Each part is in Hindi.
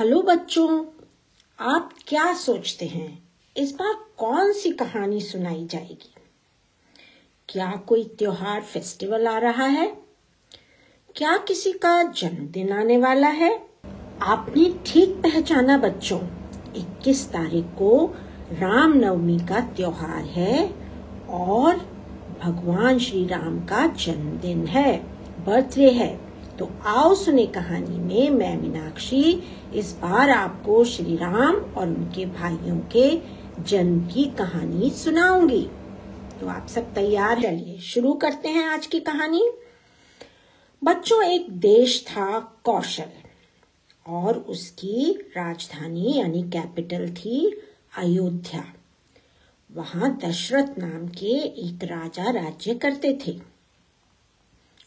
हेलो बच्चों, आप क्या सोचते हैं? इस बार कौन सी कहानी सुनाई जाएगी? क्या कोई त्योहार फेस्टिवल आ रहा है? क्या किसी का जन्मदिन आने वाला है? आपने ठीक पहचाना बच्चों 21 तारीख को रामनवमी का त्योहार है और भगवान श्री राम का जन्मदिन है, बर्थडे है। तो आओ सुने कहानी में मैं मीनाक्षी। इस बार आपको श्री राम और उनके भाइयों के जन्म की कहानी सुनाऊँगी। तो आप सब तैयार? चलिए शुरू करते हैं आज की कहानी। बच्चों, एक देश था कौशल और उसकी राजधानी यानी कैपिटल थी अयोध्या। वहाँ दशरथ नाम के एक राजा राज्य करते थे।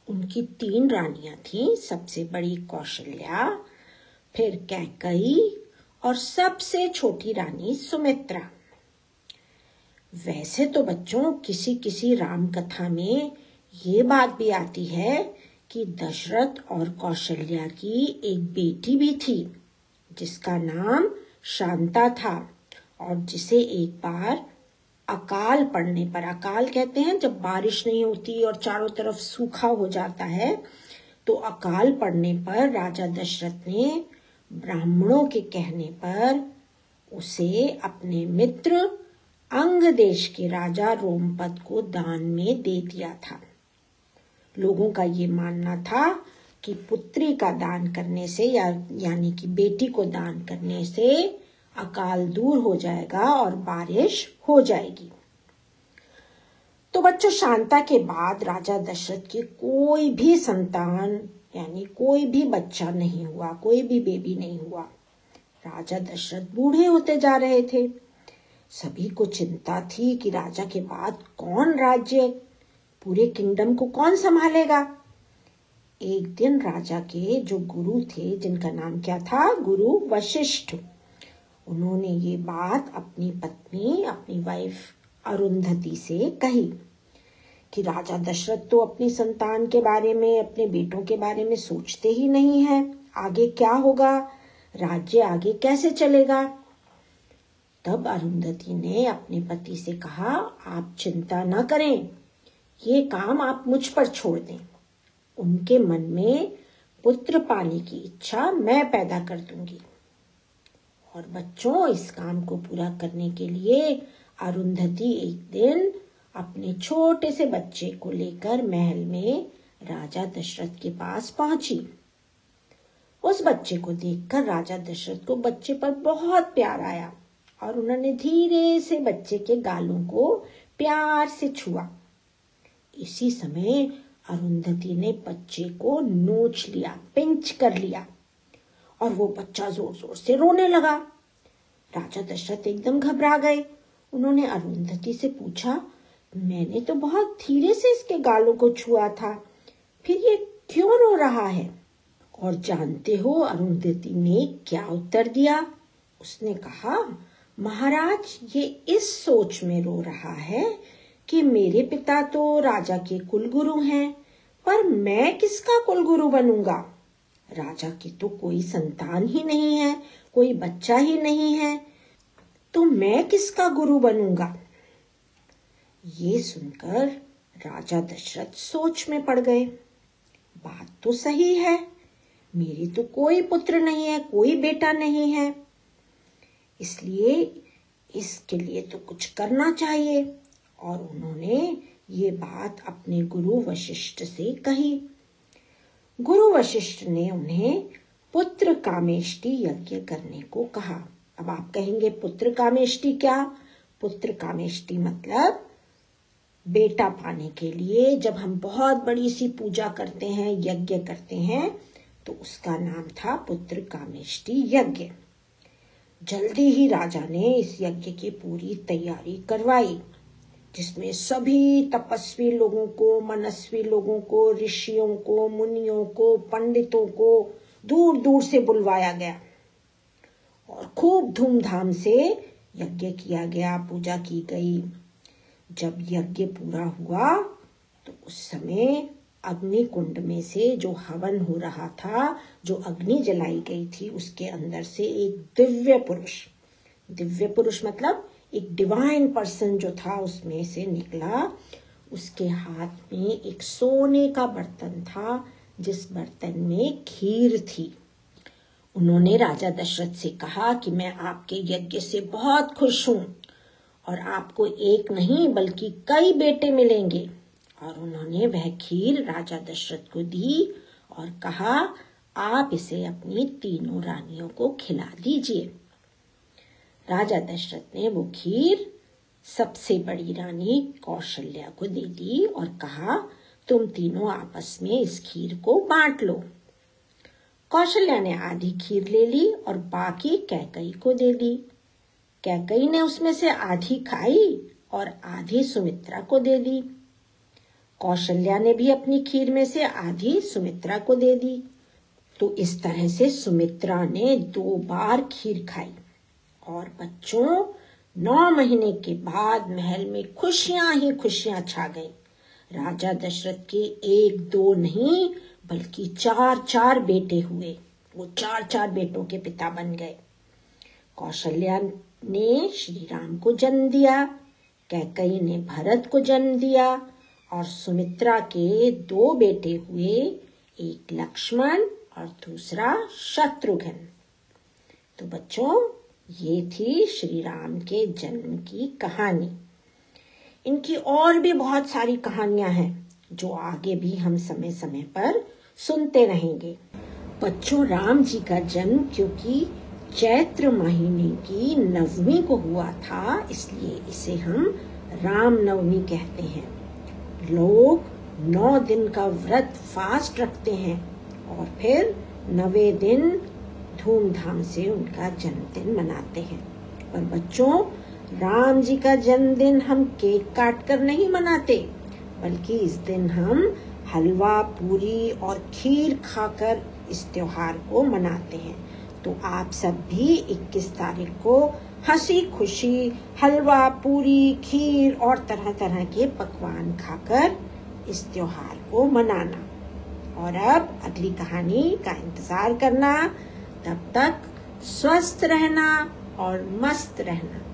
उनकी तीन रानियाँ थीं, सबसे बड़ी कौशल्या, फिर कैकई और सबसे छोटी रानी सुमित्रा। वैसे तो बच्चों किसी किसी राम कथा में ये बात भी आती है कि दशरथ और कौशल्या की एक बेटी भी थी, जिसका नाम शांता था और जिसे एक बार अकाल पड़ने पर, अकाल कहते हैं जब बारिश नहीं होती और चारों तरफ़ सूखा हो जाता है तो अकाल पड़ने पर राजा दशरथ ने ब्राह्मणों के कहने पर उसे अपने मित्र अंग देश के राजा रोमपद को दान में दे दिया था। लोगों का ये मानना था कि पुत्री का दान करने से या यानी कि बेटी को दान करने से अकाल दूर हो जाएगा और बारिश हो जाएगी। तो बच्चों, शांता के बाद राजा दशरथ की कोई भी संतान, यानी कोई भी बच्चा नहीं हुआ, कोई भी बेबी नहीं हुआ। राजा दशरथ बूढ़े होते जा रहे थे। सभी को चिंता थी कि राजा के बाद कौन राज्य, पूरे किंगडम को कौन संभालेगा। एक दिन राजा के जो गुरु थे, जिनका नाम क्या था? गुरु वशिष्ठ। उन्होंने ये बात अपनी पत्नी, अपनी वाइफ अरुंधति से कही कि राजा दशरथ तो अपनी संतान के बारे में, अपने बेटों के बारे में सोचते ही नहीं है। आगे क्या होगा? राज्य आगे कैसे चलेगा? तब अरुंधति ने अपने पति से कहा, आप चिंता न करें, ये काम आप मुझ पर छोड़ दें। उनके मन में पुत्र पाने की इच्छा मैं पैदा कर दूँगी। और बच्चों, इस काम को पूरा करने के लिए अरुंधति एक दिन अपने छोटे से बच्चे को लेकर महल में राजा दशरथ के पास पहुँची। उस बच्चे को देखकर राजा दशरथ को बच्चे पर बहुत प्यार आया और उन्होंने धीरे से बच्चे के गालों को प्यार से छुआ। इसी समय अरुंधति ने बच्चे को नोच लिया, पिंच कर लिया। और वो बच्चा ज़ोर ज़ोर से रोने लगा। राजा दशरथ एकदम घबरा गए। उन्होंने अरुंधति से पूछा, मैंने तो बहुत धीरे से इसके गालों को छुआ था, फिर ये क्यों रो रहा है? और जानते हो अरुंधति ने क्या उत्तर दिया? उसने कहा, महाराज, ये इस सोच में रो रहा है कि मेरे पिता तो राजा के कुलगुरु हैं, पर मैं किसका कुलगुरु बनूँगा? राजा की तो कोई संतान ही नहीं है, कोई बच्चा ही नहीं है। तो मैं किसका गुरु बनूँगा? ये सुनकर राजा दशरथ सोच में पड़ गए। बात तो सही है, मेरी तो कोई पुत्र नहीं है, कोई बेटा नहीं है। इसलिए इसके लिए तो कुछ करना चाहिए। और उन्होंने ये बात अपने गुरु वशिष्ठ से कही। गुरु वशिष्ठ ने उन्हें पुत्र कामेष्टि यज्ञ करने को कहा। अब आप कहेंगे, पुत्र कामेष्टि क्या? पुत्र कामेष्टि मतलब बेटा पाने के लिए जब हम बहुत बड़ी सी पूजा करते हैं, यज्ञ करते हैं तो उसका नाम था पुत्र कामेष्टि यज्ञ। जल्दी ही राजा ने इस यज्ञ की पूरी तैयारी करवाई। जिसमें सभी तपस्वी लोगों को, मनस्वी लोगों को, ऋषियों को, मुनियों को, पंडितों को दूर दूर से बुलवाया गया। और खूब धूमधाम से यज्ञ किया गया, पूजा की गई। जब यज्ञ पूरा हुआ तो उस समय अग्नि कुंड में से जो हवन हो रहा था, जो अग्नि जलाई गई थी, उसके अंदर से एक दिव्य पुरुष। दिव्य पुरुष मतलब एक डिवाइन पर्सन जो था, उसमें से निकला। उसके हाथ में एक सोने का बर्तन था, जिस बर्तन में खीर थी। उन्होंने राजा दशरथ से कहा कि मैं आपके यज्ञ से बहुत खुश हूँ और आपको एक नहीं, बल्कि कई बेटे मिलेंगे। और उन्होंने वह खीर राजा दशरथ को दी और कहा, आप इसे अपनी तीनों रानियों को खिला दीजिए। राजा दशरथ ने वो खीर सबसे बड़ी रानी कौशल्या को दे दी और कहा, तुम तीनों आपस में इस खीर को बांट लो। कौशल्या ने आधी खीर ले ली और बाकी कैकई को दे दी। कैकई ने उसमें से आधी खाई और आधी सुमित्रा को दे दी। कौशल्या ने भी अपनी खीर में से आधी सुमित्रा को दे दी। तो इस तरह से सुमित्रा ने दो बार खीर खाई। और बच्चों, नौ महीने के बाद महल में खुशियाँ ही खुशियाँ छा गई। राजा दशरथ के एक दो नहीं, बल्कि चार चार बेटे हुए। वो चार चार बेटों के पिता बन गए। कौशल्या ने श्री राम को जन्म दिया, कैकई ने भरत को जन्म दिया और सुमित्रा के दो बेटे हुए, एक लक्ष्मण और दूसरा शत्रुघ्न। तो बच्चों ये थी श्री राम के जन्म की कहानी। इनकी और भी बहुत सारी कहानियाँ हैं, जो आगे भी हम समय समय पर सुनते रहेंगे। बच्चों, राम जी का जन्म क्योंकि चैत्र महीने की नवमी को हुआ था, इसलिए इसे हम राम नवमी कहते हैं। लोग नौ दिन का व्रत फास्ट रखते हैं और फिर नवे दिन धूमधाम से उनका जन्मदिन मनाते हैं। पर बच्चों, राम जी का जन्मदिन हम केक काट कर नहीं मनाते, बल्कि इस दिन हम हलवा, पूरी और खीर खाकर इस त्योहार को मनाते हैं। तो आप सब भी 21 तारीख को हँसी, खुशी, हलवा, पूरी, खीर और तरह तरह के पकवान खाकर इस त्योहार को मनाना। और अब अगली कहानी का इंतज़ार करना तब तक स्वस्थ रहना और मस्त रहना।